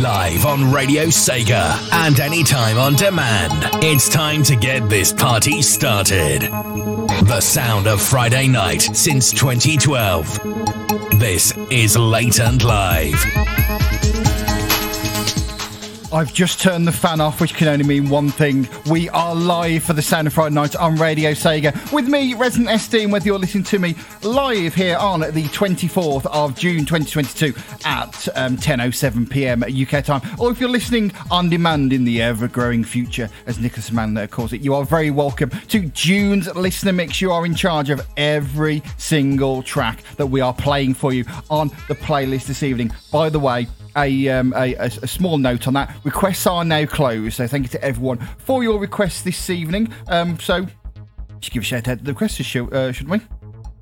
Live on Radio Sega and anytime on demand. It's time to get this party started. The sound of Friday night since 2012. This is Late and Live. I've just turned the fan off, which can only mean one thing. We are live for the Sound of Friday Night on Radio Sega. With me, Resident SD, and whether you're listening to me live here on the 24th of June 2022 at um, 10.07pm UK time, or if you're listening on demand in the ever-growing future, as Nicholas Mann calls it, you are very welcome to June's Listener Mix. You are in charge of every single track that we are playing for you on the playlist this evening. By the way, a, um, a, a, small note on that. Requests are now closed, so thank you to everyone for your requests this evening. Um, so just give a shout out to the requesters, should, uh, shouldn't we?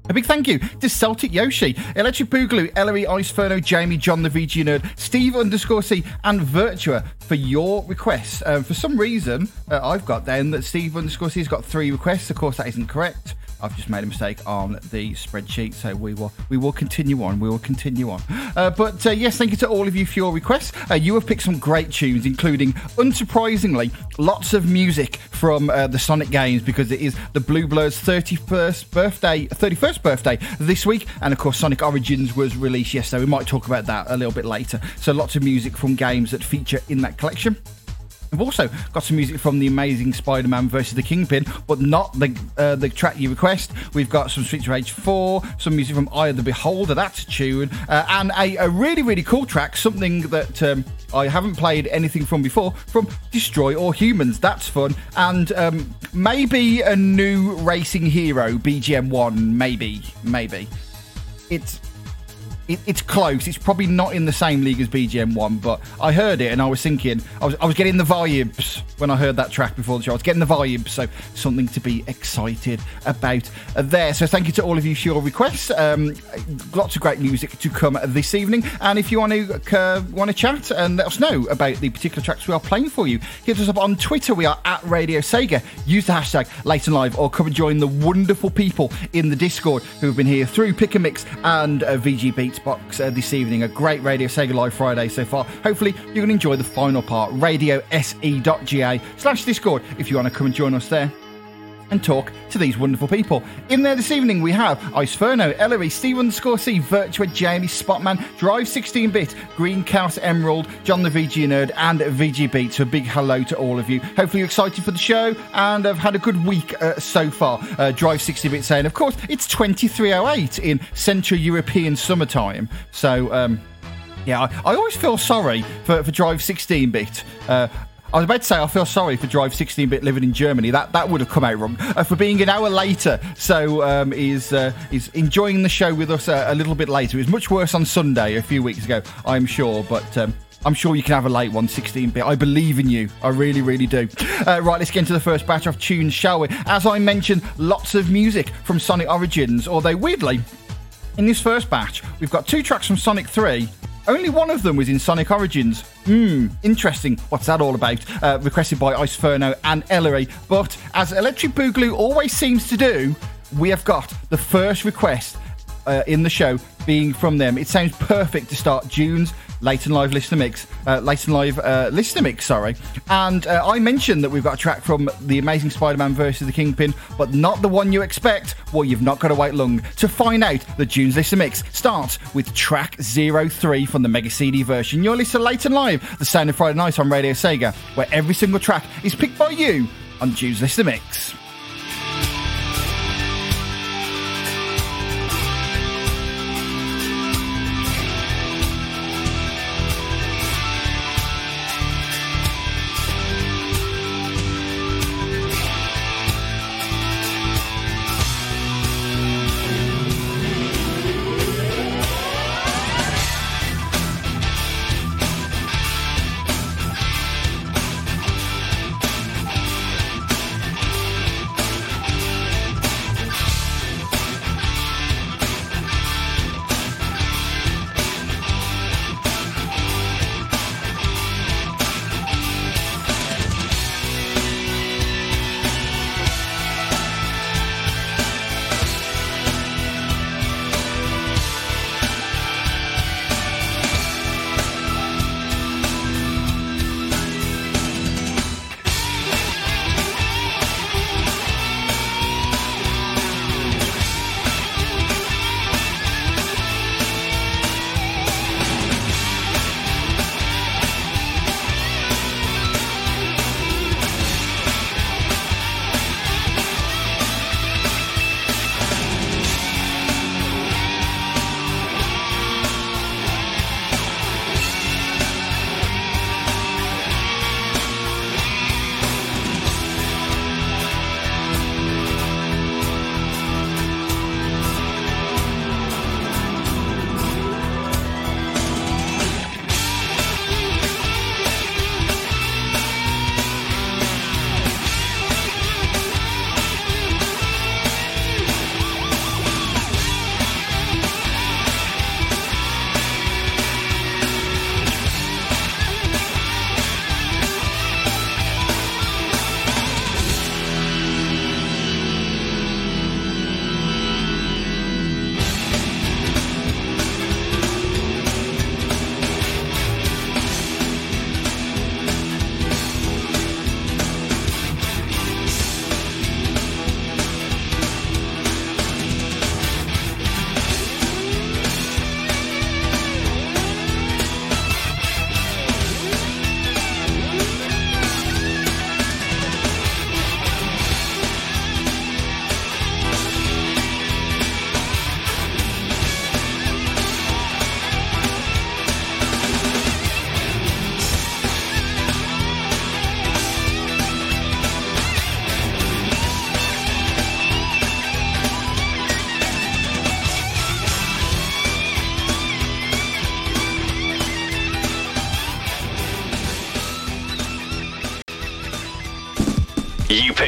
A big thank you to Celtic Yoshi, Electric Boogaloo, Ellery, Iceferno, Jamie, John the VG Nerd, Steve underscore C, and Virtua for your requests. Um, for some reason, uh, I've got then that Steve underscore C has got three requests. Of course, that isn't correct. I've just made a mistake on the spreadsheet, so we will we will continue on. We will continue on. Uh, but uh, yes, thank you to all of you for your requests. Uh, you have picked some great tunes, including, unsurprisingly, lots of music from uh, the Sonic games because it is the Blue Blur's 31st birthday, 31st birthday this week, and of course, Sonic Origins was released yesterday. We might talk about that a little bit later. So lots of music from games that feature in that collection. We've also got some music from the Amazing Spider-Man versus the Kingpin, but not the uh, the track you request. We've got some Streets of Rage 4, some music from Eye of the Beholder, that's a tune, uh, and a, a, really really cool track, something that um, I haven't played anything from before, from Destroy All Humans. That's fun, and um, maybe a new racing hero, BGM One, maybe, maybe. It's it, it's close. It's probably not in the same league as BGM One, but I heard it and I was thinking I was I was getting the vibes when I heard that track before the show. I was getting the vibes, so something to be excited about there. So thank you to all of you for your requests. Um, lots of great music to come this evening, and if you want to uh, want to chat and let us know about the particular tracks we are playing for you, hit us up on Twitter. We are at Radio Sega. Use the hashtag Late and Live, or come and join the wonderful people in the Discord who have been here through Pick a Mix and uh, VG box uh, this evening. A great Radio Sega Live Friday so far. Hopefully, you can enjoy the final part. RadioSE.ga slash Discord if you want to come and join us there and talk to these wonderful people. In there this evening, we have Iceferno, Ellery, Steve underscore C, Virtua, Jamie, Spotman, Drive 16-Bit, Green Chaos Emerald, John the VG Nerd, and VG. So a big hello to all of you. Hopefully you're excited for the show and have had a good week uh, so far. Uh, Drive 60-Bit saying, of course, it's 2308 in Central European summertime. So, um, yeah, I, I, always feel sorry for, for Drive 16 bit. Uh, I was about to say I feel sorry for Drive 16-bit living in Germany. That that would have come out wrong uh, for being an hour later. So um, is uh, enjoying the show with us a, a, little bit later. It was much worse on Sunday a few weeks ago, I'm sure. But um, I'm sure you can have a late one, 16-bit. I believe in you. I really, really do. Uh, right, let's get into the first batch of tunes, shall we? As I mentioned, lots of music from Sonic Origins. Although weirdly, in this first batch, we've got two tracks from Sonic 3 only one of them was in Sonic Origins. Hmm, interesting. What's that all about? Uh, requested by Iceferno and Ellery. But as Electric Boogaloo always seems to do, we have got the first request uh, in the show being from them. It sounds perfect to start June's Late and Live Listener Mix, uh, Late and Live uh, Listener Mix, sorry. And uh, I mentioned that we've got a track from The Amazing Spider Man versus the Kingpin, but not the one you expect. Well, you've not got to wait long to find out the June's Listener Mix starts with track 03 from the Mega CD version. You're listening to Late and Live, the sound of Friday night on Radio Sega, where every single track is picked by you on June's Listener Mix.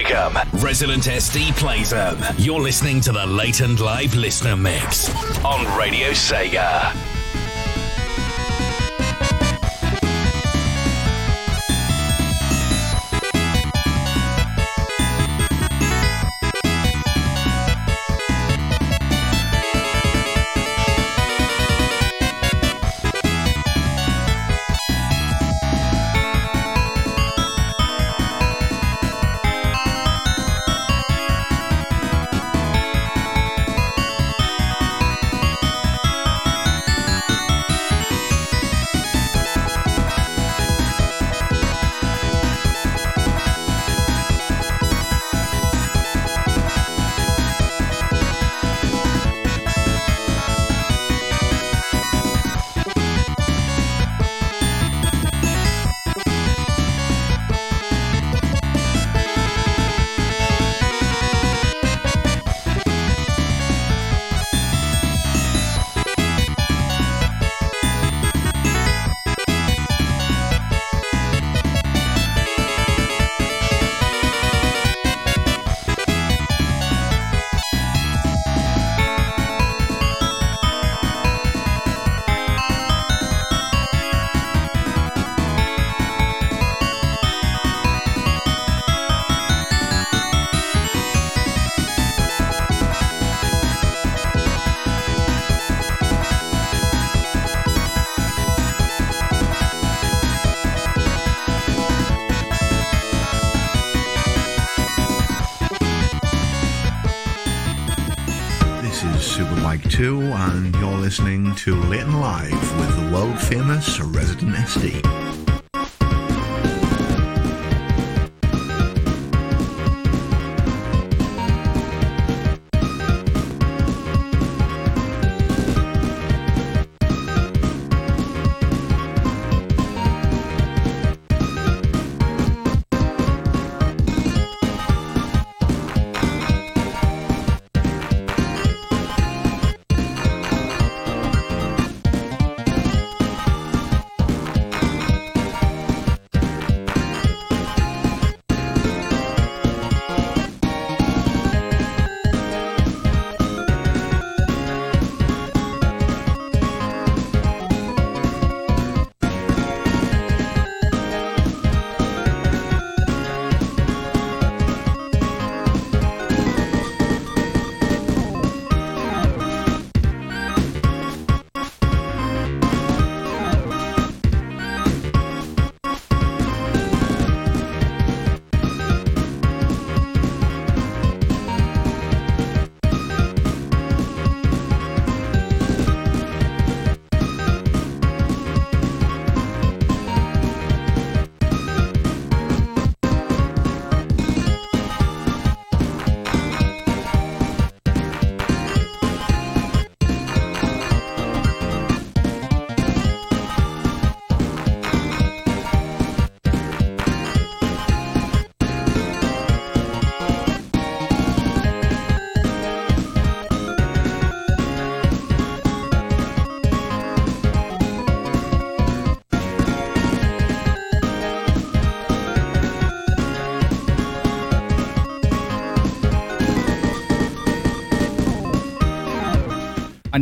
You. Resident SD plays them. You're listening to the Late and Live Listener Mix on Radio Sega.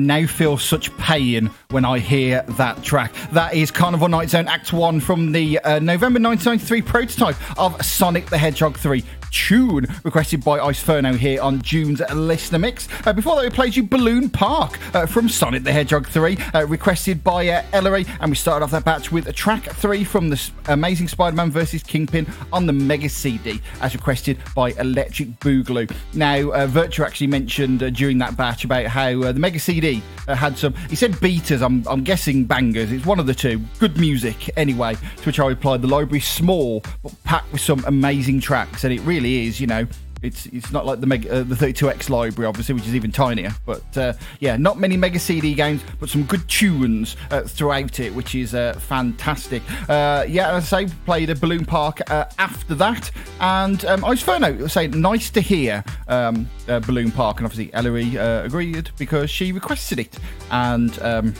Now feel such pain when I hear that track. That is Carnival Night Zone Act 1 from the uh, November 1993 prototype of Sonic the Hedgehog 3 tune requested by Iceferno here on June's Listener Mix. Uh, before that, we played you Balloon Park uh, from Sonic the Hedgehog 3, uh, requested by uh, Ellery, and we started off that batch with a track 3 from the Amazing Spider Man vs. Kingpin on the Mega CD, as requested by Electric Boogaloo. Now, uh, Virtua actually mentioned uh, during that batch about how uh, the Mega CD had some, he said beaters, I'm, I'm guessing bangers, it's one of the two. Good music, anyway, to which I replied, the library's small, but packed with some amazing tracks, and it really really is, you know, it's it's not like the Mega, uh, the 32X library, obviously, which is even tinier. But uh, yeah, not many Mega CD games, but some good tunes uh, throughout it, which is uh, fantastic. Uh, yeah, as I say, played a Balloon Park uh, after that, and um, I was fair Ferno say nice to hear um, Balloon Park, and obviously Ellery agreed because she requested it, and. Um,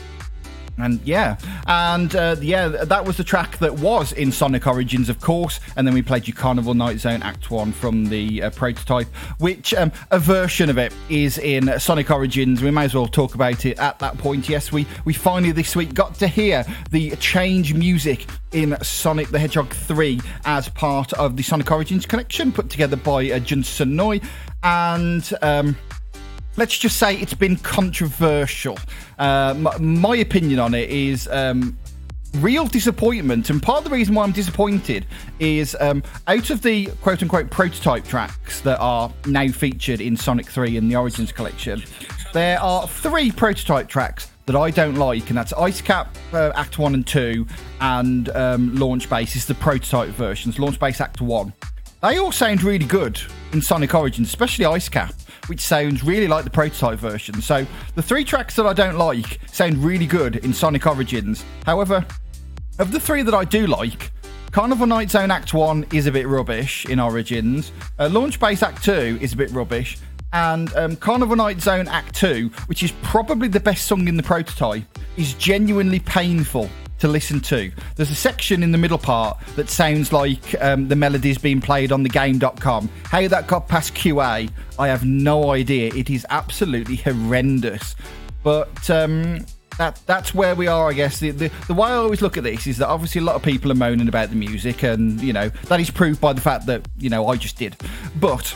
And yeah, and uh, yeah, that was the track that was in Sonic Origins, of course. And then we played you Carnival Night Zone Act One from the uh, prototype, which um, a version of it is in Sonic Origins. We may as well talk about it at that point. Yes, we we finally this week got to hear the change music in Sonic the Hedgehog 3 as part of the Sonic Origins collection put together by uh, Jun Senoue. And um, let's just say it's been controversial. Uh, my, my, opinion on it is um, real disappointment, and part of the reason why I'm disappointed is um, out of the quote unquote prototype tracks that are now featured in Sonic 3 in the Origins collection, there are three prototype tracks that I don't like, and that's Ice Cap uh, Act 1 and 2, and um, Launch Base is the prototype versions, Launch Base Act 1. They all sound really good in Sonic Origins, especially Ice Cap which sounds really like the prototype version. So the three tracks that I don't like sound really good in Sonic Origins. However, of the three that I do like, Carnival Night Zone Act 1 is a bit rubbish in Origins, uh, Launch Base Act 2 is a bit rubbish, and um, Carnival Night Zone Act 2, which is probably the best song in the prototype, is genuinely painful to listen to. There's a section in the middle part that sounds like um, the melodies being played on the game.com. How that got past QA, I have no idea. It is absolutely horrendous. But um, that that's where we are, I guess. The, the, the way I always look at this is that obviously a lot of people are moaning about the music, and you know that is proved by the fact that you know I just did. But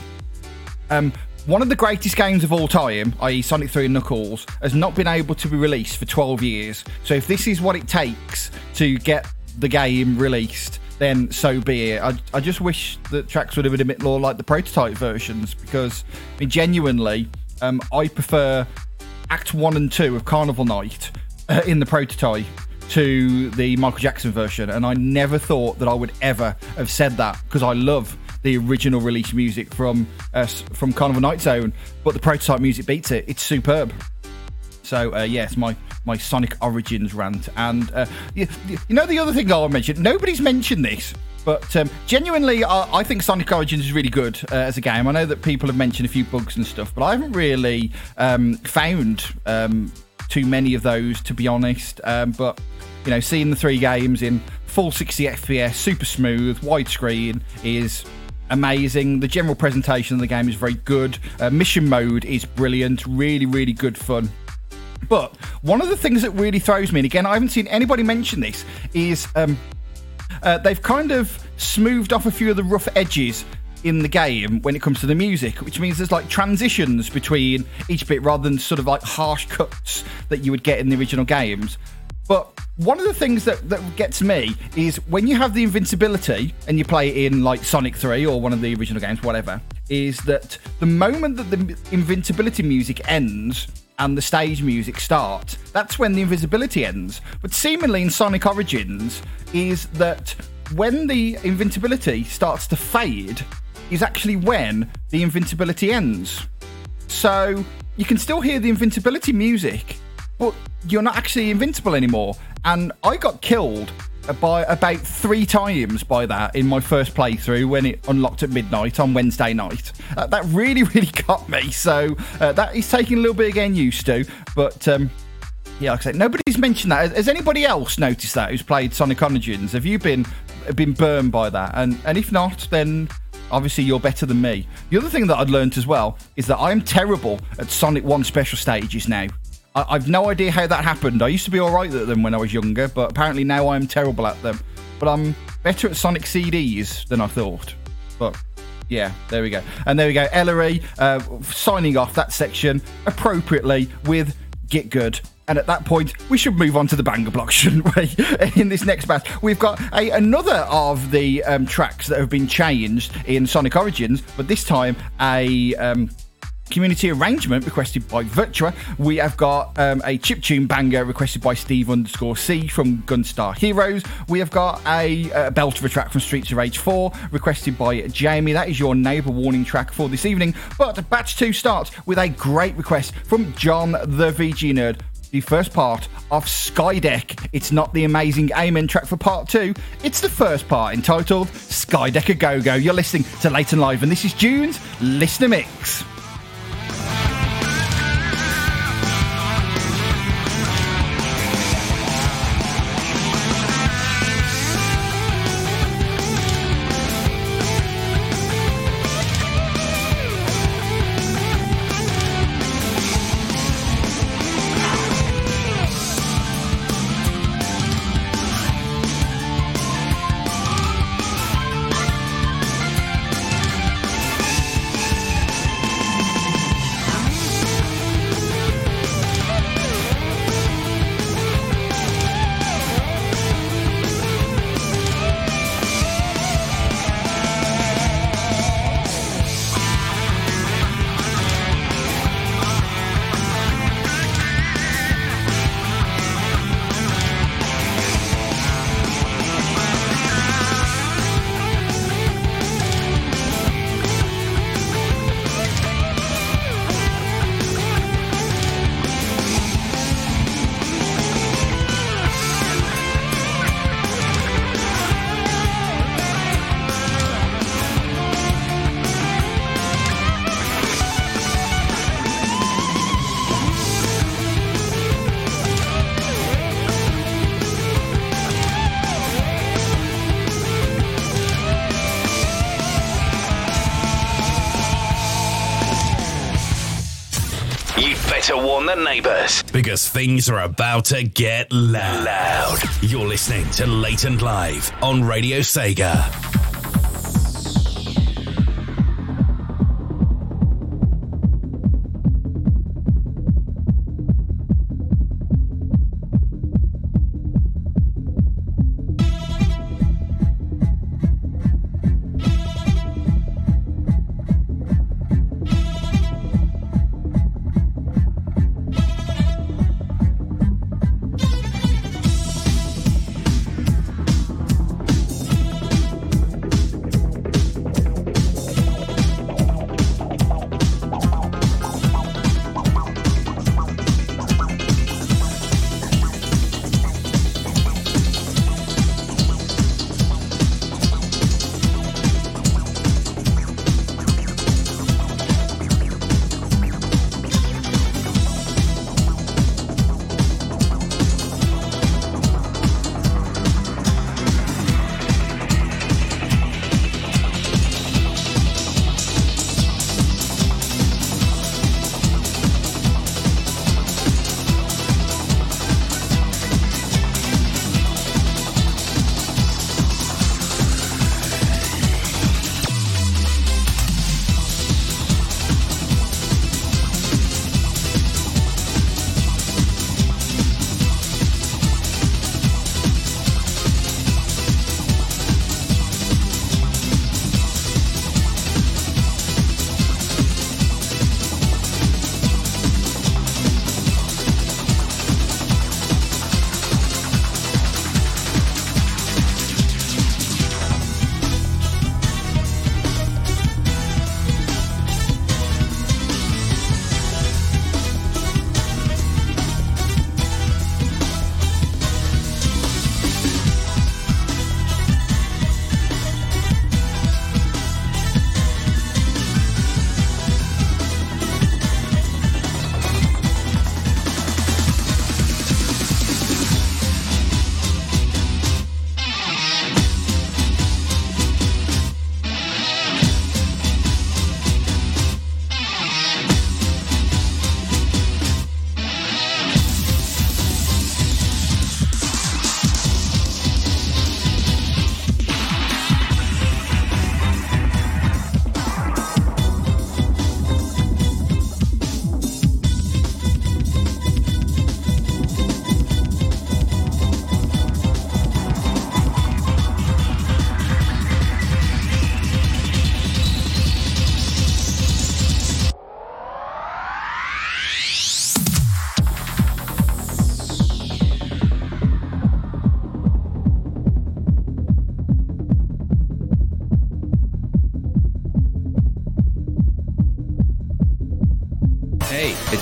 um, one of the greatest games of all time, i.e., Sonic 3 and Knuckles, has not been able to be released for 12 years. So if this is what it takes to get the game released, then so be it. I, I just wish the tracks would have been a bit more like the prototype versions because, I mean, genuinely, um, I prefer Act 1 and 2 of Carnival Night uh, in the prototype to the Michael Jackson version. And I never thought that I would ever have said that because I love the original release music from uh, from Carnival Night Zone, but the prototype music beats it. It's superb. So uh, yes, my my Sonic Origins rant, and uh, you, you, know the other thing I'll mention. Nobody's mentioned this, but um, genuinely, I, I, think Sonic Origins is really good uh, as a game. I know that people have mentioned a few bugs and stuff, but I haven't really um, found um, too many of those, to be honest. Um, but you know, seeing the three games in full 60 FPS, super smooth, widescreen is amazing. The general presentation of the game is very good. Uh, mission mode is brilliant, really, really good fun. But one of the things that really throws me, and again, I haven't seen anybody mention this, is um, uh, they've kind of smoothed off a few of the rough edges in the game when it comes to the music, which means there's like transitions between each bit rather than sort of like harsh cuts that you would get in the original games. But one of the things that, that gets me is when you have the invincibility and you play it in like Sonic 3 or one of the original games, whatever, is that the moment that the invincibility music ends and the stage music starts, that's when the invisibility ends. But seemingly in Sonic Origins, is that when the invincibility starts to fade, is actually when the invincibility ends. So you can still hear the invincibility music but you're not actually invincible anymore. And I got killed by about three times by that in my first playthrough when it unlocked at midnight on Wednesday night. Uh, that really, really got me. So uh, that is taking a little bit of getting used to. But um, yeah, like I said, nobody's mentioned that. Has, anybody else noticed that who's played Sonic Origins? Have you been been burned by that? And and if not, then obviously you're better than me. The other thing that I'd learned as well is that I'm terrible at Sonic 1 special stages now. I, have no idea how that happened. I used to be all right at them when I was younger, but apparently now I'm terrible at them. But I'm better at Sonic CDs than I thought. But yeah, there we go. And there we go. Ellery uh, signing off that section appropriately with Get Good. And at that point, we should move on to the banger block, shouldn't we? in this next batch, we've got a, another of the um, tracks that have been changed in Sonic Origins, but this time a um, community arrangement requested by Virtua. We have got um, a chip tune banger requested by Steve underscore C from Gunstar Heroes. We have got a, a belt of a track from Streets of Rage 4 requested by Jamie. That is your neighbour warning track for this evening. But batch two starts with a great request from John the VG Nerd the first part of Skydeck. It's not the amazing Amen track for part two, it's the first part entitled Skydeck a Go Go. You're listening to Late and Live, and this is June's Listener Mix. Because things are about to get loud. You're listening to Late and Live on Radio Sega.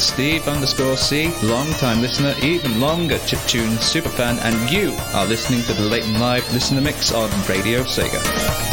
Steve underscore C, long time listener, even longer chiptune superfan, and you are listening to the Late and Live listener mix on Radio Sega.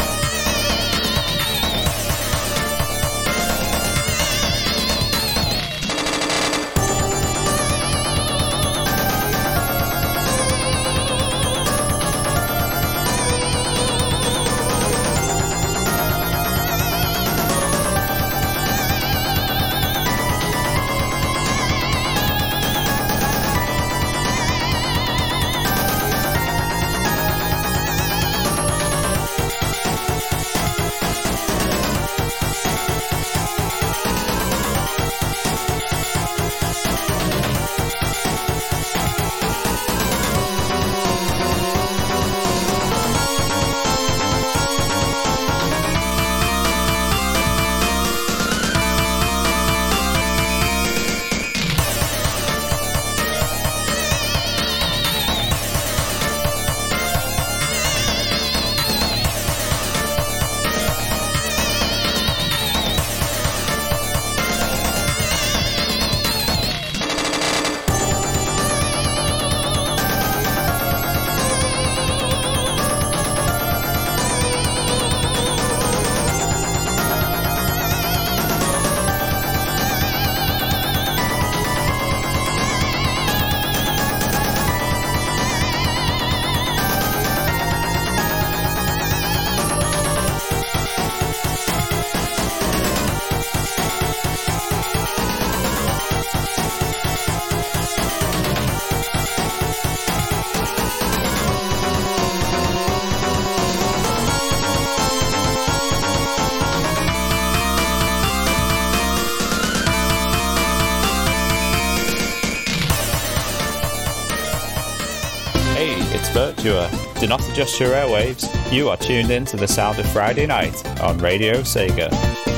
Joshua. Uh, do not adjust your airwaves. You are tuned in to the sound of Friday night on Radio Sega.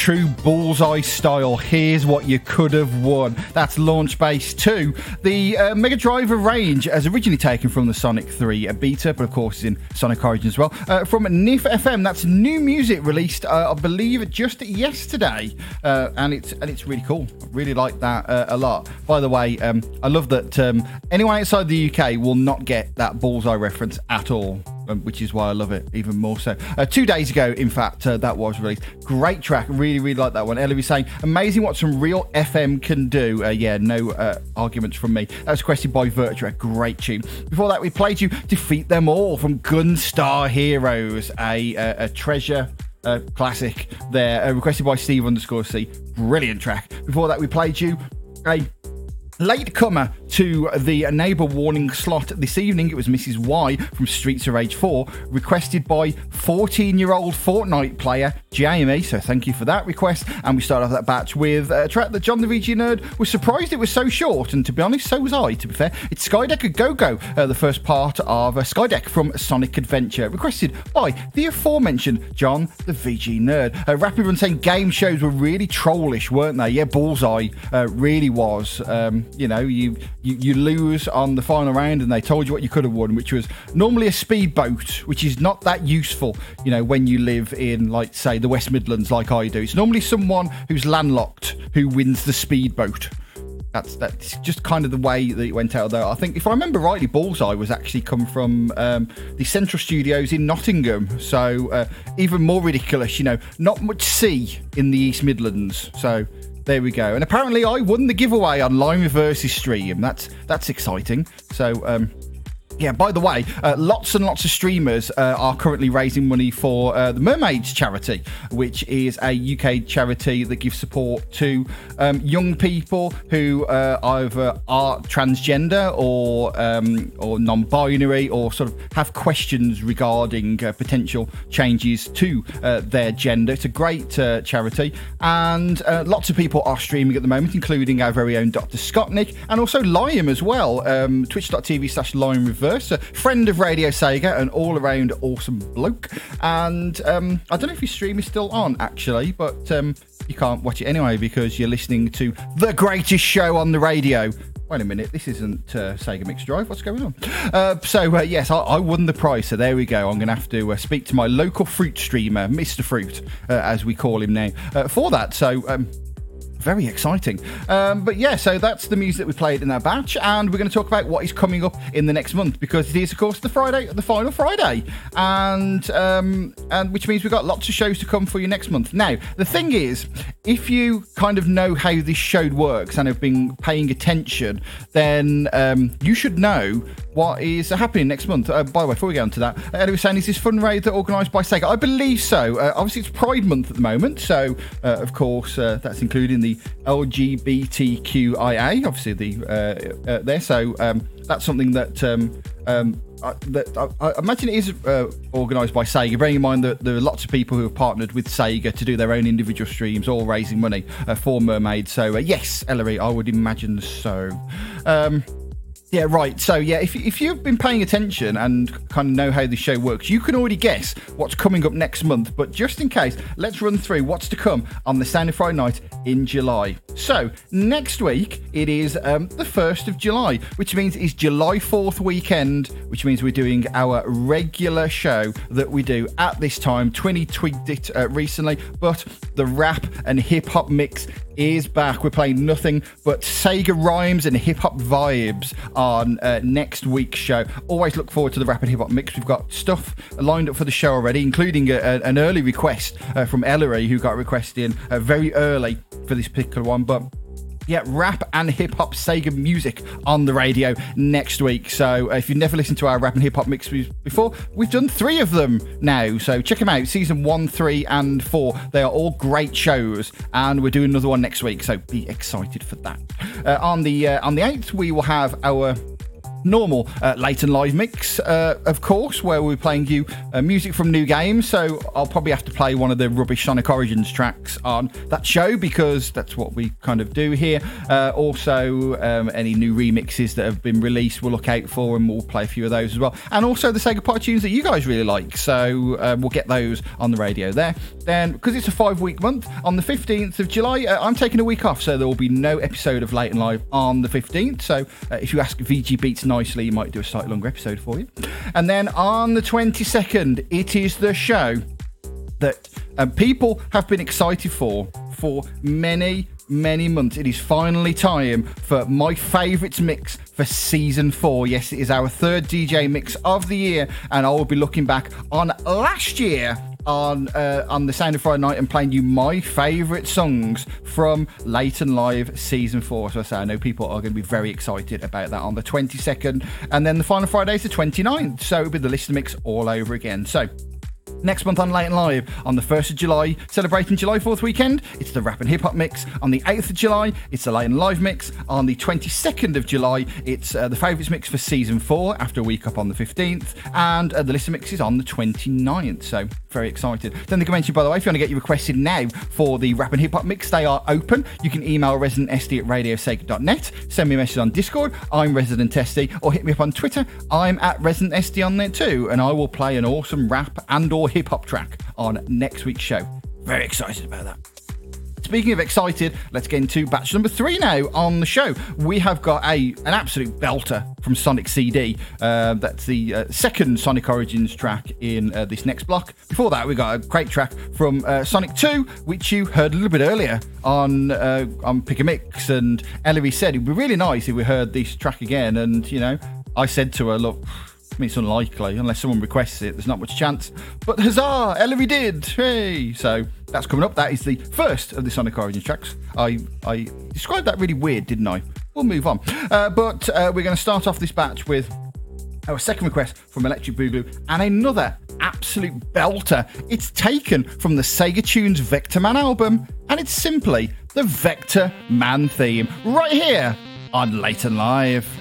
True bullseye style, here's what you could have won. That's Launch Base 2. The uh, Mega Driver range, as originally taken from the Sonic 3 uh, beta, but of course is in Sonic Origin as well. Uh, from NIF FM, that's new music released, uh, I believe, just yesterday, uh, and it's and it's really cool. I really like that uh, a lot. By the way, um, I love that um, anyone outside the UK will not get that bullseye reference at all which is why I love it even more so. Uh, two days ago, in fact, uh, that was released. Great track, really, really like that one. Ellie was saying, amazing what some real FM can do. Uh, yeah, no uh, arguments from me. That was requested by Virtua, great tune. Before that, we played you Defeat Them All from Gunstar Heroes, a, a, a treasure. Uh, classic there, uh, requested by Steve underscore C. Brilliant track. Before that, we played you a late comer to the neighbour warning slot this evening. It was Mrs. Y from Streets of Rage 4, requested by 14 year old Fortnite player Jamie. So thank you for that request. And we start off that batch with a track that John the VG Nerd was surprised it was so short. And to be honest, so was I, to be fair. It's Skydeck Go Go, uh, the first part of uh, Skydeck from Sonic Adventure, requested by the aforementioned John the VG Nerd. Uh, Rapid Run saying game shows were really trollish, weren't they? Yeah, Bullseye uh, really was. Um, you know, you you, you lose on the final round and they told you what you could have won, which was normally a speedboat, which is not that useful, you know, when you live in, like, say, the West Midlands, like I do. It's normally someone who's landlocked who wins the speedboat. That's that's just kind of the way that it went out. Though I think, if I remember rightly, Bullseye was actually come from um, the Central Studios in Nottingham. So uh, even more ridiculous, you know, not much sea in the East Midlands. So there we go. And apparently, I won the giveaway on Reverse's stream. That's that's exciting. So um, yeah, by the way, uh, lots and lots of streamers uh, are currently raising money for uh, the Mermaids charity, which is a UK charity that gives support to um, young people who uh, either are transgender or um, or non-binary or sort of have questions regarding uh, potential changes to uh, their gender. It's a great charity, and lots of people are streaming at the moment, including our very own Dr. Scottnik and also Liam as well. Um, Twitch.tv slash Liam Reverse a friend of Radio Sega, an all around awesome bloke. And um, I don't know if his stream is still on, actually, but um, you can't watch it anyway because you're listening to the greatest show on the radio. Wait a minute, this isn't uh, Sega Mix Drive. What's going on? Uh, so, uh, yes, I, I, won the prize. So, there we go. I'm going to have to uh, speak to my local fruit streamer, Mr. Fruit, uh, as we call him now, uh, for that. So, um, very exciting. Um, but yeah, so that's the music that we played in that batch, and we're going to talk about what is coming up in the next month because it is, of course, the Friday, the final Friday, and um, and which means we've got lots of shows to come for you next month. Now, the thing is, if you kind of know how this show works and have been paying attention, then um, you should know what is happening next month. Uh, by the way, before we get on to that, Ellie was saying, is this fundraiser organised by Sega? I believe so. Uh, obviously, it's Pride Month at the moment, so uh, of course uh, that's including the LGBTQIA, obviously the uh, uh, there. So um, that's something that. Um, um, I, that I, I imagine it is uh, organised by Sega. Bearing in mind that there are lots of people who have partnered with Sega to do their own individual streams, all raising money uh, for Mermaid. So uh, yes, Ellery, I would imagine so. Um, yeah, right. So, yeah, if, if you've been paying attention and kind of know how the show works, you can already guess what's coming up next month. But just in case, let's run through what's to come on the Sound of Friday night in July. So, next week, it is um, the 1st of July, which means it's July 4th weekend, which means we're doing our regular show that we do at this time. Twinny twigged it uh, recently, but the rap and hip hop mix is back. We're playing nothing but Sega rhymes and hip hop vibes on uh, next week's show. Always look forward to the rapid hip hop mix. We've got stuff lined up for the show already, including a, a, an early request uh, from Ellery, who got requested in uh, very early for this particular one. But yeah, rap and hip hop Sega music on the radio next week. So uh, if you've never listened to our rap and hip hop mix before, we've done three of them now. So check them out, season one, three, and four. They are all great shows, and we're doing another one next week. So be excited for that. Uh, on the uh, on the eighth, we will have our normal uh, late and live mix, uh, of course, where we're playing you uh, music from new games. So I'll probably have to play one of the rubbish Sonic Origins tracks on that show because that's what we kind of do here. Uh, also, um, any new remixes that have been released, we'll look out for and we'll play a few of those as well. And also the Sega Party tunes that you guys really like. So uh, we'll get those on the radio there. Then, because it's a five week month, on the 15th of July, uh, I'm taking a week off. So there will be no episode of Late and Live on the 15th. So if you ask VG Beats nicely, you might do a slightly longer episode for you. And then on the 22nd, it is the show that um, people have been excited for for many, many months. It is finally time for my favourites mix for season four. Yes, it is our third DJ mix of the year, and I will be looking back on last year on uh, on the Sound of Friday Night and playing you my favourite songs from Late and Live Season 4. So I say, I know people are going to be very excited about that on the 22nd. And then the final Friday is the 29th. So it'll be the listener mix all over again. So Next month on Late and Live, on the 1st of July, celebrating July 4th weekend, it's the rap and hip hop mix. On the 8th of July, it's the Late and Live mix. On the 22nd of July, it's uh, the favourites mix for season 4 after a week up on the 15th. And uh, the listener mix is on the 29th. So, very excited. Don't Then the mention, by the way, if you want to get your requested now for the rap and hip hop mix, they are open. You can email residentsd at radiosega.net, send me a message on Discord, I'm Resident SD, or hit me up on Twitter, I'm at Resident SD on there too, and I will play an awesome rap and or hip hop track on next week's show. Very excited about that. Speaking of excited, let's get into batch number three now on the show. We have got a an absolute belter from Sonic CD. Uh, that's the uh, second Sonic Origins track in uh, this next block. Before that, we got a great track from uh, Sonic 2, which you heard a little bit earlier on uh, on Pick a Mix. And Ellery said it'd be really nice if we heard this track again. And you know, I said to her, look mean, it's unlikely unless someone requests it. There's not much chance. But huzzah! Ellery did! Hey! So that's coming up. That is the first of the Sonic Origins tracks. I I described that really weird, didn't I? We'll move on. Uh, but uh, we're going to start off this batch with our second request from Electric Boogaloo and another absolute belter. It's taken from the Sega Tunes Vectorman album, and it's simply the Vector Man theme right here on Late and Live.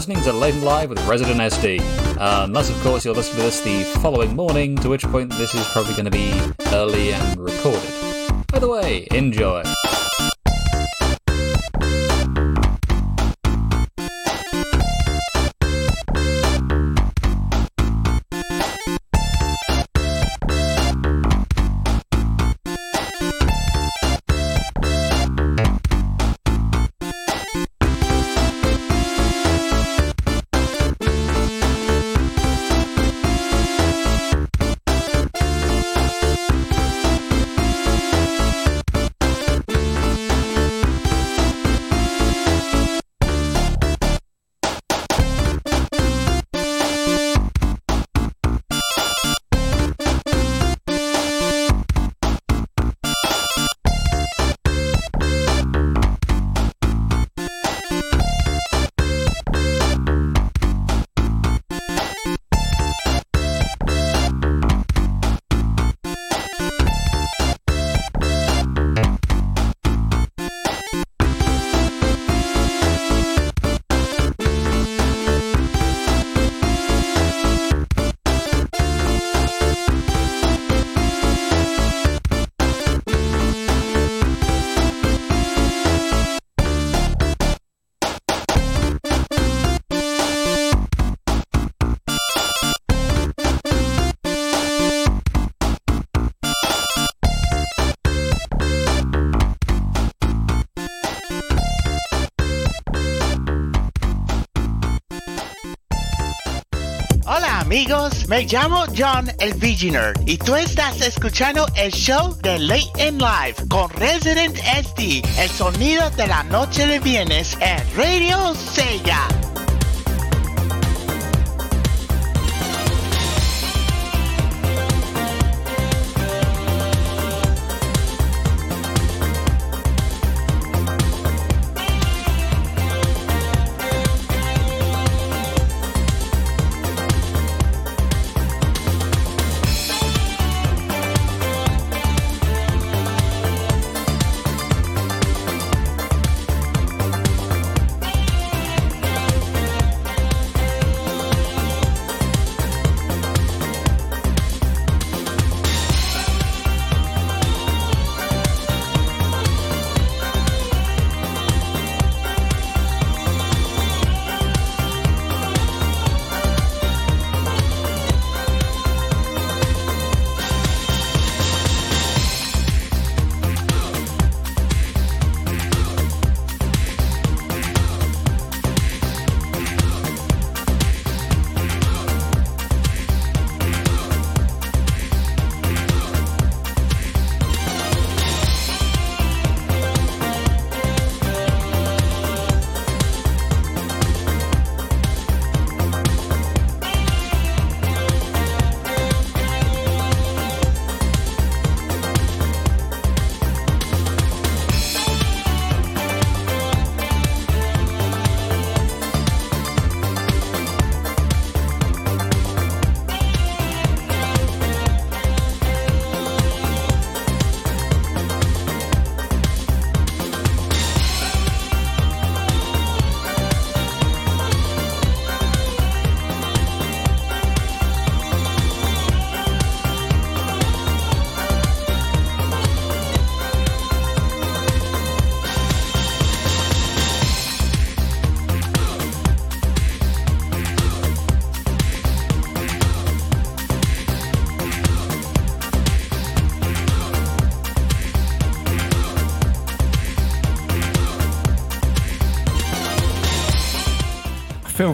Listening to Late and Live with Resident SD. Uh, unless, of course, you're listening to this the following morning, to which point this is probably going to be early and recorded. By the way, enjoy. Me llamo John el Visioner y tú estás escuchando el show de Late in Live con Resident SD, el sonido de la noche de viernes en Radio Sega.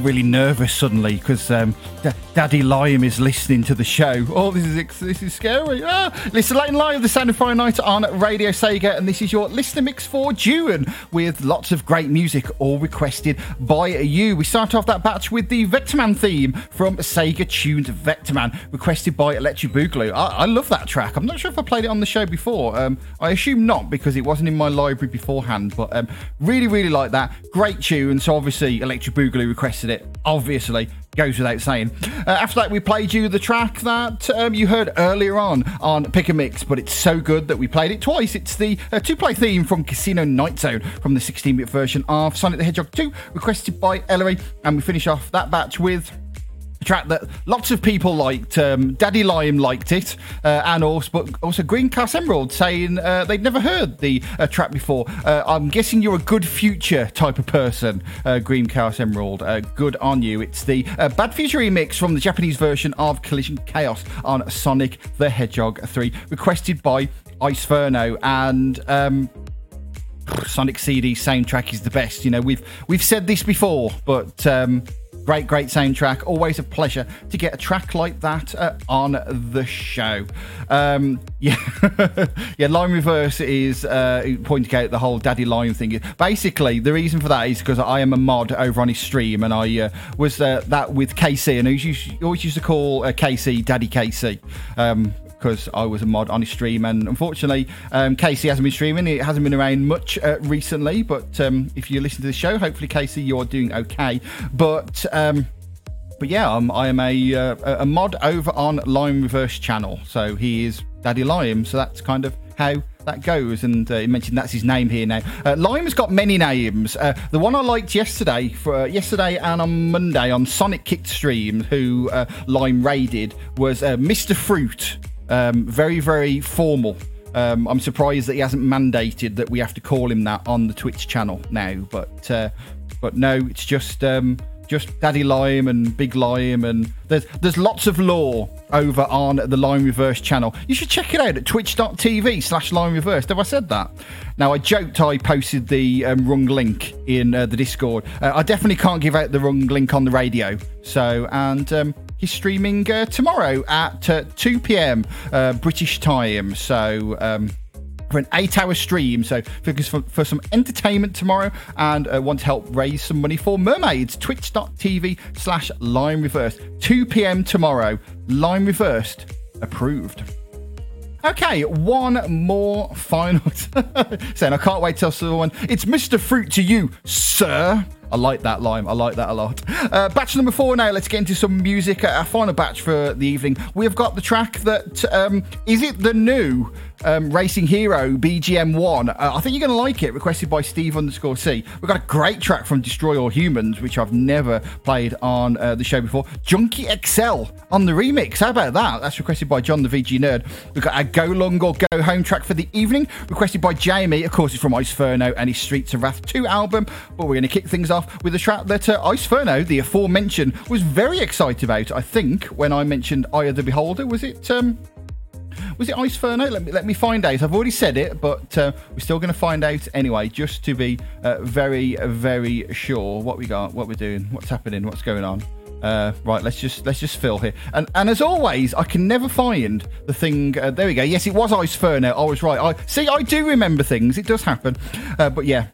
Really nervous suddenly because um, D- Daddy Lime is listening to the show. Oh, this is this is scary. Ah. Listen, late and live, the Sound of Friday Night on Radio Sega, and this is your listener mix for June with lots of great music, all requested by you. We start off that batch with the Vectorman theme from Sega Tunes Vectorman, requested by Electric Boogaloo. I-, I love that track. I'm not sure if I played it on the show before. Um, I assume not because it wasn't in my library beforehand, but um, really, really like that. Great tune. So obviously, Electric Boogaloo requested at it, obviously. Goes without saying. Uh, after that, we played you the track that um, you heard earlier on on Pick a Mix, but it's so good that we played it twice. It's the uh, two play theme from Casino Night Zone from the 16 bit version of Sonic the Hedgehog 2, requested by Ellery. And we finish off that batch with track that lots of people liked. Um, Daddy Lime liked it, uh, and also, but also Emerald saying uh, they'd never heard the uh, track before. Uh, I'm guessing you're a good future type of person, uh, Green Cast Emerald. Uh, good on you. It's the Bad Future remix from the Japanese version of Collision Chaos on Sonic the Hedgehog 3, requested by Ice Ferno and. Um, Sonic CD soundtrack is the best. You know, we've we've said this before, but um, Great, great soundtrack. Always a pleasure to get a track like that uh, on the show. Um, yeah, yeah. Lime Reverse is uh, pointing out the whole Daddy Lime thing. Basically, the reason for that is because I am a mod over on his stream, and I uh, was uh, that with KC, and he always used to call uh, KC Daddy KC. Um, because I was a mod on his stream. And unfortunately, um, Casey hasn't been streaming. It hasn't been around much uh, recently. But um, if you listen to the show, hopefully, Casey, you're doing okay. But. Um, but yeah, I'm, I am a, uh, a mod over on Lime Reverse channel. So he is Daddy Lime. So that's kind of how that goes. And uh, he mentioned that's his name here now. Uh, Lime's got many names. Uh, the one I liked yesterday, for uh, yesterday and on Monday on Sonic Kick stream, who uh, Lime raided, was uh, Mr. Fruit. Um, very, very formal. Um, I'm surprised that he hasn't mandated that we have to call him that on the Twitch channel now. But uh, but no, it's just um, just Daddy Lime and Big Lime, and there's there's lots of lore over on the Lime Reverse channel. You should check it out at twitch.tv slash Lime Reverse. Have I said that? Now, I joked I posted the um, wrong link in uh, the Discord. Uh, I definitely can't give out the wrong link on the radio. So, and um, he's streaming uh, tomorrow at uh, 2 p.m. Uh, British time. So, um, for an eight hour stream. So, focus for, for some entertainment tomorrow and uh, want to help raise some money for mermaids. Twitch.tv slash Lime Reversed. 2 p.m. tomorrow. Lime Reversed approved. Okay, one more final. saying I can't wait till someone. It's Mr. Fruit to you, sir. I like that lime. I like that a lot. Uh, batch number four now. Let's get into some music. Our final batch for the evening. We've got the track that um, is it the new um, Racing Hero BGM1. Uh, I think you're going to like it. Requested by Steve underscore C. We've got a great track from Destroy All Humans, which I've never played on uh, the show before. Junkie XL on the remix. How about that? That's requested by John the VG Nerd. We've got a Go Long or Go Home track for the evening, requested by Jamie. Of course, it's from Ice Ferno and his Streets of Wrath 2 album. But we're going to kick things off with a track that uh, Ice Ferno, the aforementioned, was very excited about. I think when I mentioned Eye of the Beholder, was it? Um, was it Ice Ferno? Let me let me find out. I've already said it, but uh, we're still going to find out anyway, just to be uh, very very sure what we got, what we're doing, what's happening, what's going on. Uh, right, let's just let's just fill here. And and as always, I can never find the thing. Uh, there we go. Yes, it was Ice Ferno. I was right. I see. I do remember things. It does happen. Uh, but yeah,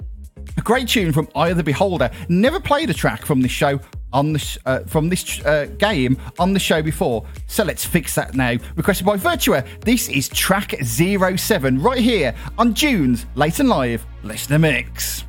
a great tune from Eye of the Beholder. Never played a track from this show on the uh, from this uh, game on the show before. So let's fix that now. Requested by Virtua. This is track 07 right here on June's Late and Live Listener Mix.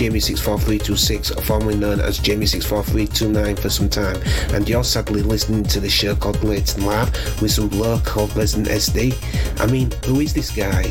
Jamie64326, formerly known as Jamie64329 for some time, and you're sadly listening to the show called and Live with some bloke called Resident SD. I mean, who is this guy?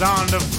sound of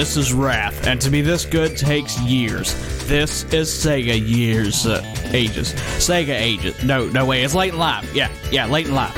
This is Wrath, and to be this good takes years. This is Sega years. Uh, ages. Sega ages. No, no way. It's late in life. Yeah, yeah, late in life.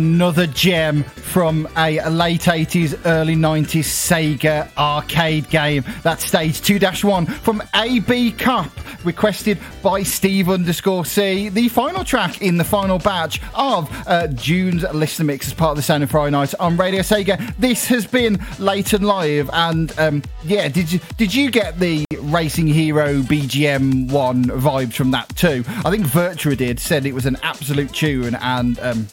Another gem from a late 80s, early 90s Sega arcade game. That's stage 2 1 from AB Cop, requested by Steve underscore C. The final track in the final batch of uh, June's listener mix as part of the Sound of Friday Night on Radio Sega. This has been late and live, and um, yeah, did you did you get the Racing Hero BGM one vibes from that too? I think Virtua did. Said it was an absolute tune, and um,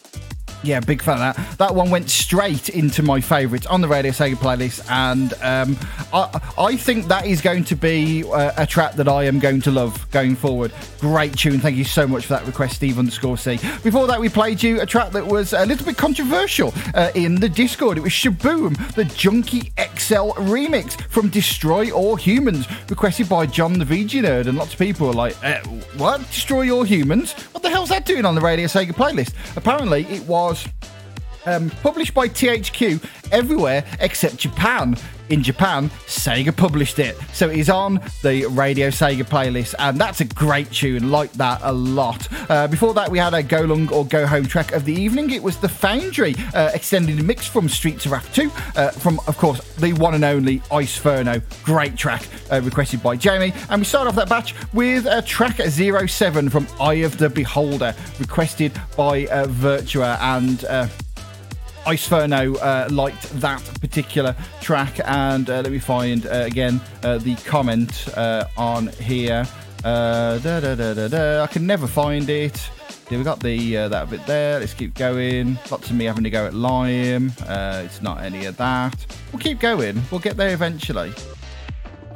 yeah, big fan of that. That one went straight into my favourites on the Radio Sega playlist, and um, I, I think that is going to be uh, a track that I am going to love going forward. Great tune. Thank you so much for that request, Steve underscore C. Before that, we played you a track that was a little bit controversial uh, in the Discord. It was Shaboom, the Junkie XL remix from Destroy All Humans, requested by John the VG Nerd, and lots of people are like, uh, "What? Destroy All Humans? What the hell's that doing on the Radio Sega playlist?" Apparently, it was um, published by THQ everywhere except Japan. In Japan, Sega published it, so it is on the Radio Sega playlist, and that's a great tune. Like that a lot. Uh, before that, we had a Go Long or Go Home track of the evening. It was the Foundry uh, extended mix from Streets of Wrath 2, uh, from of course the one and only Ice Ferno. Great track uh, requested by Jamie, and we start off that batch with a track 07 from Eye of the Beholder, requested by uh, Virtua and. Iceferno uh, liked that particular track, and uh, let me find uh, again uh, the comment uh, on here. Da, da, da. I can never find it. Yeah, we got the that bit there. Let's keep going. Lots of me having to go at Lime. It's not any of that. We'll keep going. We'll get there eventually.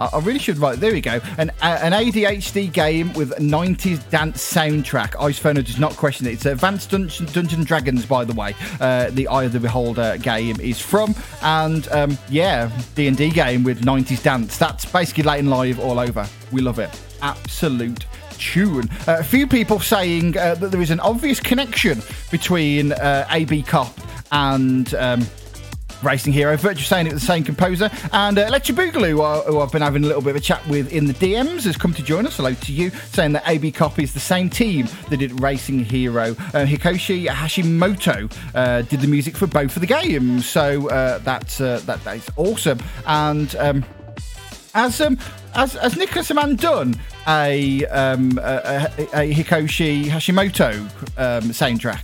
I I really should write. There we go. An, uh, an ADHD game with 90s dance soundtrack. Ice Ferno does not question it. It's Advanced Dungeon, Dungeon Dragons, by the way. Uh, the Eye of the Beholder game is from, and um, yeah, D and D game with 90s dance. That's basically late and live all over. We love it. Absolute tune. Uh, a few people saying uh, that there is an obvious connection between uh, AB Cop and. Um, Racing Hero, Virtua saying it was the same composer, and uh, Electric Boogaloo, who I've been having a little bit of a chat with in the DMs, has come to join us. Hello to you, saying that AB Copy is the same team that did Racing Hero. Uh, Hikoshi Hashimoto uh, did the music for both of the games, so uh, that's uh, that, that is awesome. And um, as um, as as Nicholas Man done a um, a, a, a Hikoshi Hashimoto um, soundtrack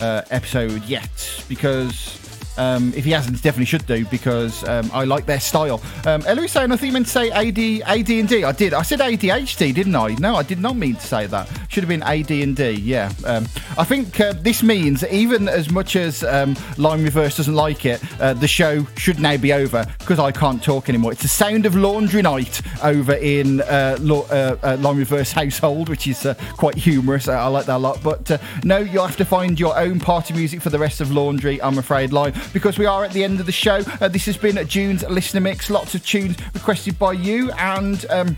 uh, episode yet because um, if he hasn't, he definitely should do because um, I like their style. Um, Ellery saying I think you meant to say AD, AD and D. I did. I said ADHD, didn't I? No, I did not mean to say that. Should have been AD and D. Yeah. Um, I think uh, this means even as much as um, Line Reverse doesn't like it, uh, the show should now be over because I can't talk anymore. It's the sound of laundry night over in uh, uh, uh, Line Reverse household, which is uh, quite humorous. I like that a lot. But no, you'll have to find your own party music for the rest of laundry. I'm afraid, Line, because we are at the end of the show. Uh, this has been June's listener mix. Lots of tunes requested by you and. Um,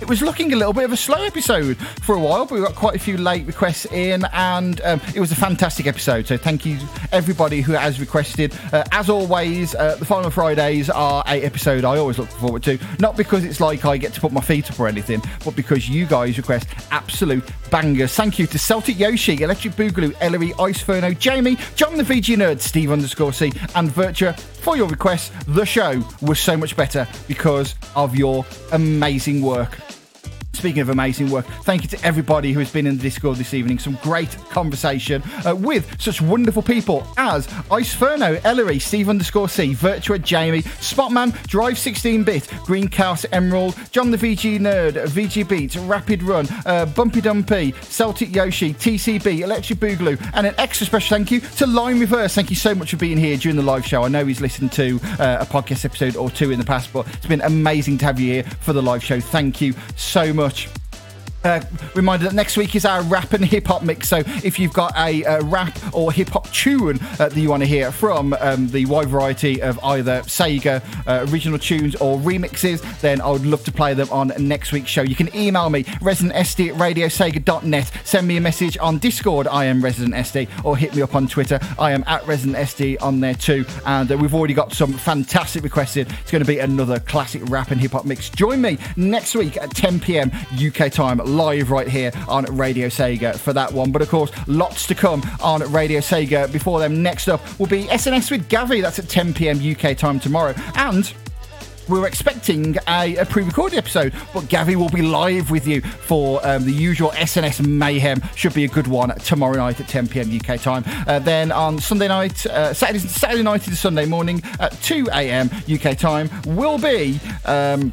it was looking a little bit of a slow episode for a while, but we got quite a few late requests in, and um, it was a fantastic episode. So thank you everybody who has requested. Uh, as always, uh, the final Fridays are a episode I always look forward to. Not because it's like I get to put my feet up or anything, but because you guys request absolute bangers. Thank you to Celtic Yoshi, Electric Boogaloo, Ellery, Ice Ferno, Jamie, John the VG Nerd, Steve underscore C, and Virtua for your requests. The show was so much better because of your amazing work. Speaking of amazing work, thank you to everybody who has been in the Discord this evening. Some great conversation uh, with such wonderful people as Ice Ferno, Ellery, Steve underscore C, Virtua Jamie, Spotman, Drive 16 bit, Green Chaos Emerald, John the VG Nerd, VG Beats, Rapid Run, uh, Bumpy Dumpy, Celtic Yoshi, TCB, Electric Boogaloo, and an extra special thank you to Line Reverse. Thank you so much for being here during the live show. I know he's listened to uh, a podcast episode or two in the past, but it's been amazing to have you here for the live show. Thank you so much much. Uh, reminder that next week is our rap and hip hop mix. So if you've got a, uh rap or hip hop tune uh, that you want to hear from um, the wide variety of either Sega uh, original tunes or remixes, then I would love to play them on next week's show. You can email me residentsd at radiosega.net. Send me a message on Discord. I am Resident SD, or hit me up on Twitter. I am at Resident SD on there too. And uh, we've already got some fantastic requested. It's going to be another classic rap and hip hop mix. Join me next week at 10 p.m. UK time live right here on Radio Sega for that one. But of course, lots to come on Radio Sega before them. Next up will be SNS with Gavi. That's at 10 pm UK time tomorrow. And we are expecting a, a pre-recorded episode, but Gavi will be live with you for um, the usual SNS mayhem. Should be a good one tomorrow night at 10 p.m. UK time. Uh, then on Sunday night, uh, Saturday, Saturday night to Sunday morning at 2 a.m. UK time will be. Um,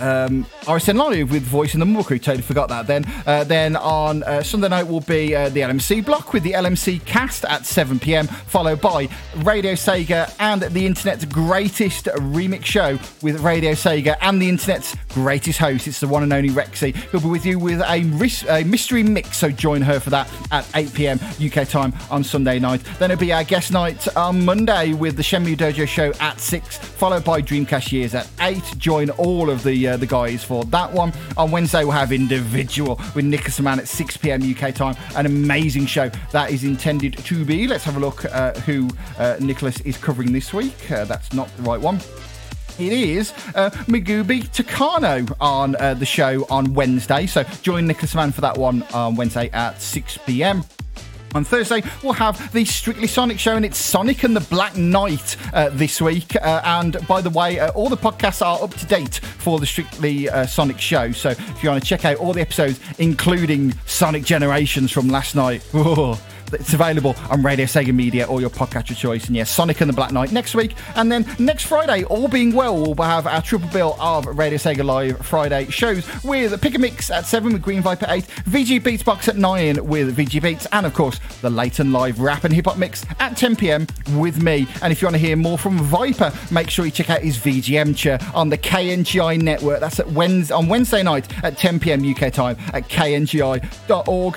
um, RSN Live with Voice in the Crew. Totally forgot that then. Uh, then on uh, Sunday night will be uh, the LMC block with the LMC cast at 7 pm, followed by Radio Sega and the internet's greatest remix show with Radio Sega and the internet's greatest host. It's the one and only Rexy He'll be with you with a, ris- a mystery mix. So join her for that at 8 pm UK time on Sunday night. Then it'll be our guest night on Monday with the Shenmue Dojo show at 6, followed by Dreamcast Years at 8. Join all of the uh, the guys for that one. On Wednesday, we'll have Individual with Nicholas Man at 6 pm UK time. An amazing show that is intended to be. Let's have a look uh, who uh, Nicholas is covering this week. Uh, that's not the right one. It is uh, Migubi Takano on uh, the show on Wednesday. So join Nicholas Mann for that one on Wednesday at 6 pm. On Thursday, we'll have the Strictly Sonic show, and it's Sonic and the Black Knight uh, this week. Uh, and by the way, uh, all the podcasts are up to date for the Strictly uh, Sonic show. So if you want to check out all the episodes, including Sonic Generations from last night, it's available on Radio Sega Media or your podcatcher choice. And yes, Sonic and the Black Knight next week. And then next Friday, all being well, we'll have our triple bill of Radio Sega Live Friday shows with Pick a Mix at 7 with Green Viper 8, VG Beatsbox at 9 with VG Beats, and of course, the Late and Live Rap and Hip Hop Mix at 10 pm with me. And if you want to hear more from Viper, make sure you check out his VGM chair on the KNGI network. That's at Wednesday, on Wednesday night at 10 pm UK time at kngi.org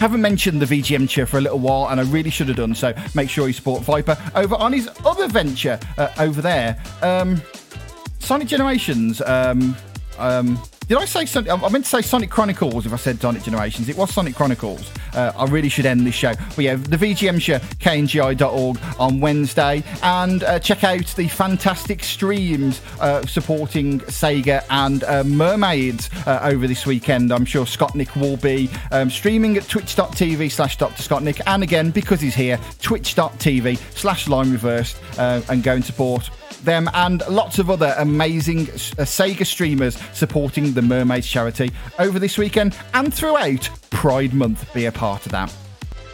haven't mentioned the VGM chair for a little while, and I really should have done so. Make sure you support Viper over on his other venture uh, over there, um, Sonic Generations. Um, um, did I say Sonic? I meant to say Sonic Chronicles if I said Sonic Generations. It was Sonic Chronicles. Uh, I really should end this show. But yeah, the VGM show, kngi.org on Wednesday. And uh, check out the fantastic streams uh, supporting Sega and uh, Mermaids uh, over this weekend. I'm sure Scott Nick will be um, streaming at twitch.tv slash Dr. Scottnick. And again, because he's here, twitch.tv slash line reversed uh, and go and support them and lots of other amazing uh, Sega streamers supporting the Mermaids charity over this weekend and throughout Pride Month. Be a part of that.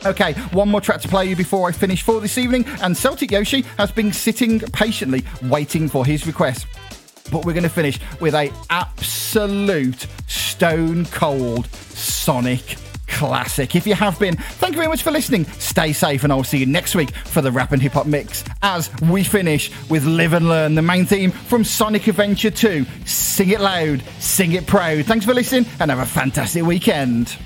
Okay, one more track to play you before I finish for this evening, and Celtic Yoshi has been sitting patiently waiting for his request. But we're going to finish with a absolute stone cold Sonic classic. If you have been, thank you very much for listening. Stay safe, and I'll see you next week for the rap and hip hop mix as we finish with Live and Learn, the main theme from Sonic Adventure 2. Sing it loud, sing it proud. Thanks for listening, and have a fantastic weekend.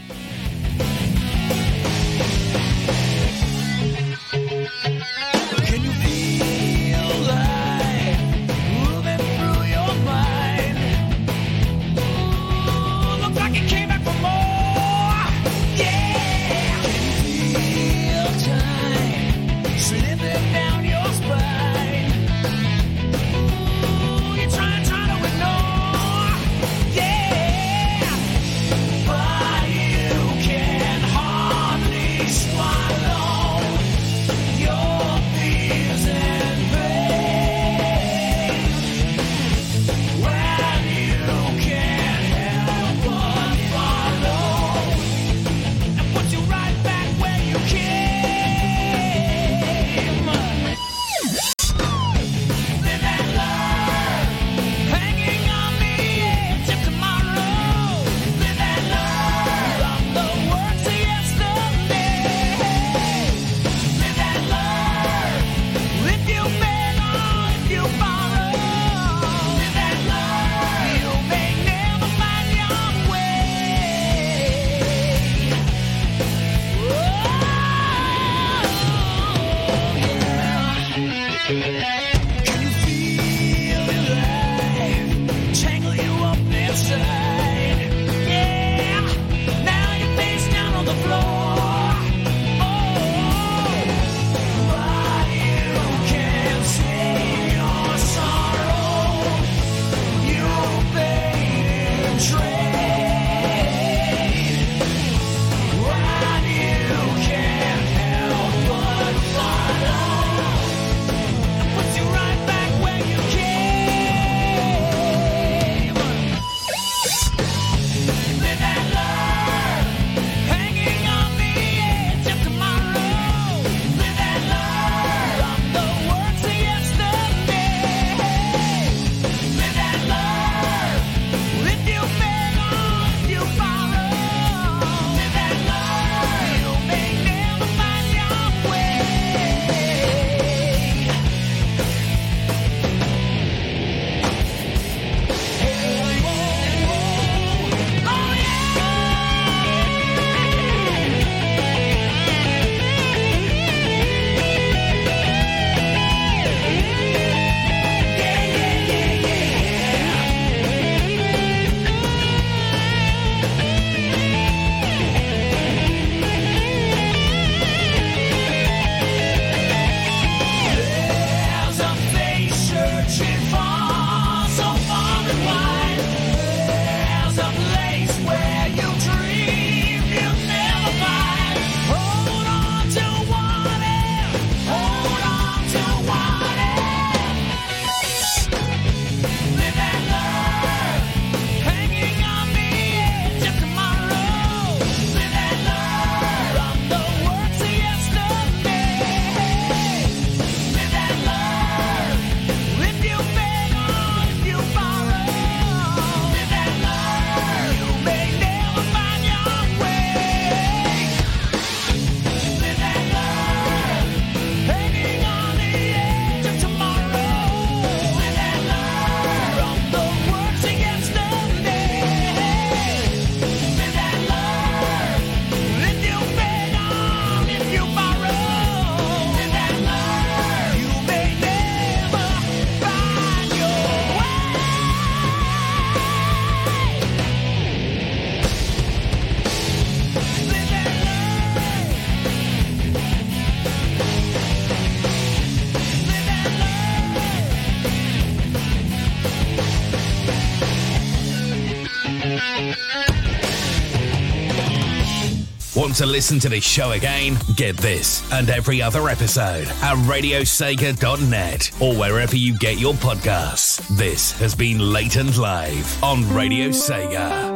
To listen to this show again? Get this and every other episode at radiosega.net or wherever you get your podcasts. This has been Late and Live on Radio Sega.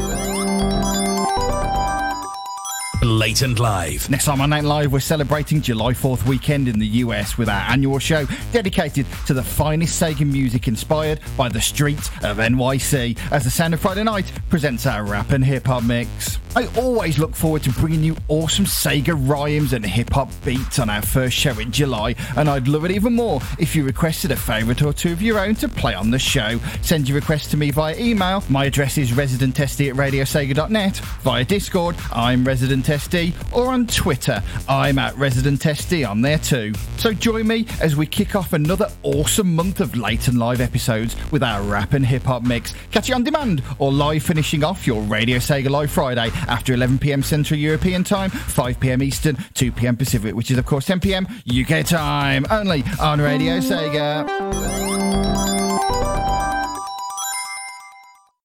Late and Live. Next time on Night Live, we're celebrating July 4th weekend in the US with our annual show dedicated to the finest Sega music inspired by the streets of NYC as the Sound of Friday Night presents our rap and hip hop mix. I always look forward to bringing you awesome Sega rhymes and hip hop beats on our first show in July, and I'd love it even more if you requested a favourite or two of your own to play on the show. Send your request to me via email. My address is residentsd at radiosega.net. Via Discord, I'm Resident SD, or on Twitter, I'm at Resident SD on there too. So join me as we kick off another awesome month of late and live episodes with our rap and hip hop mix. Catch it on demand or live finishing off your Radio Sega Live Friday after 11pm Central European Time, 5pm Eastern, 2pm Pacific, which is of course 10pm UK time, only on Radio Sega.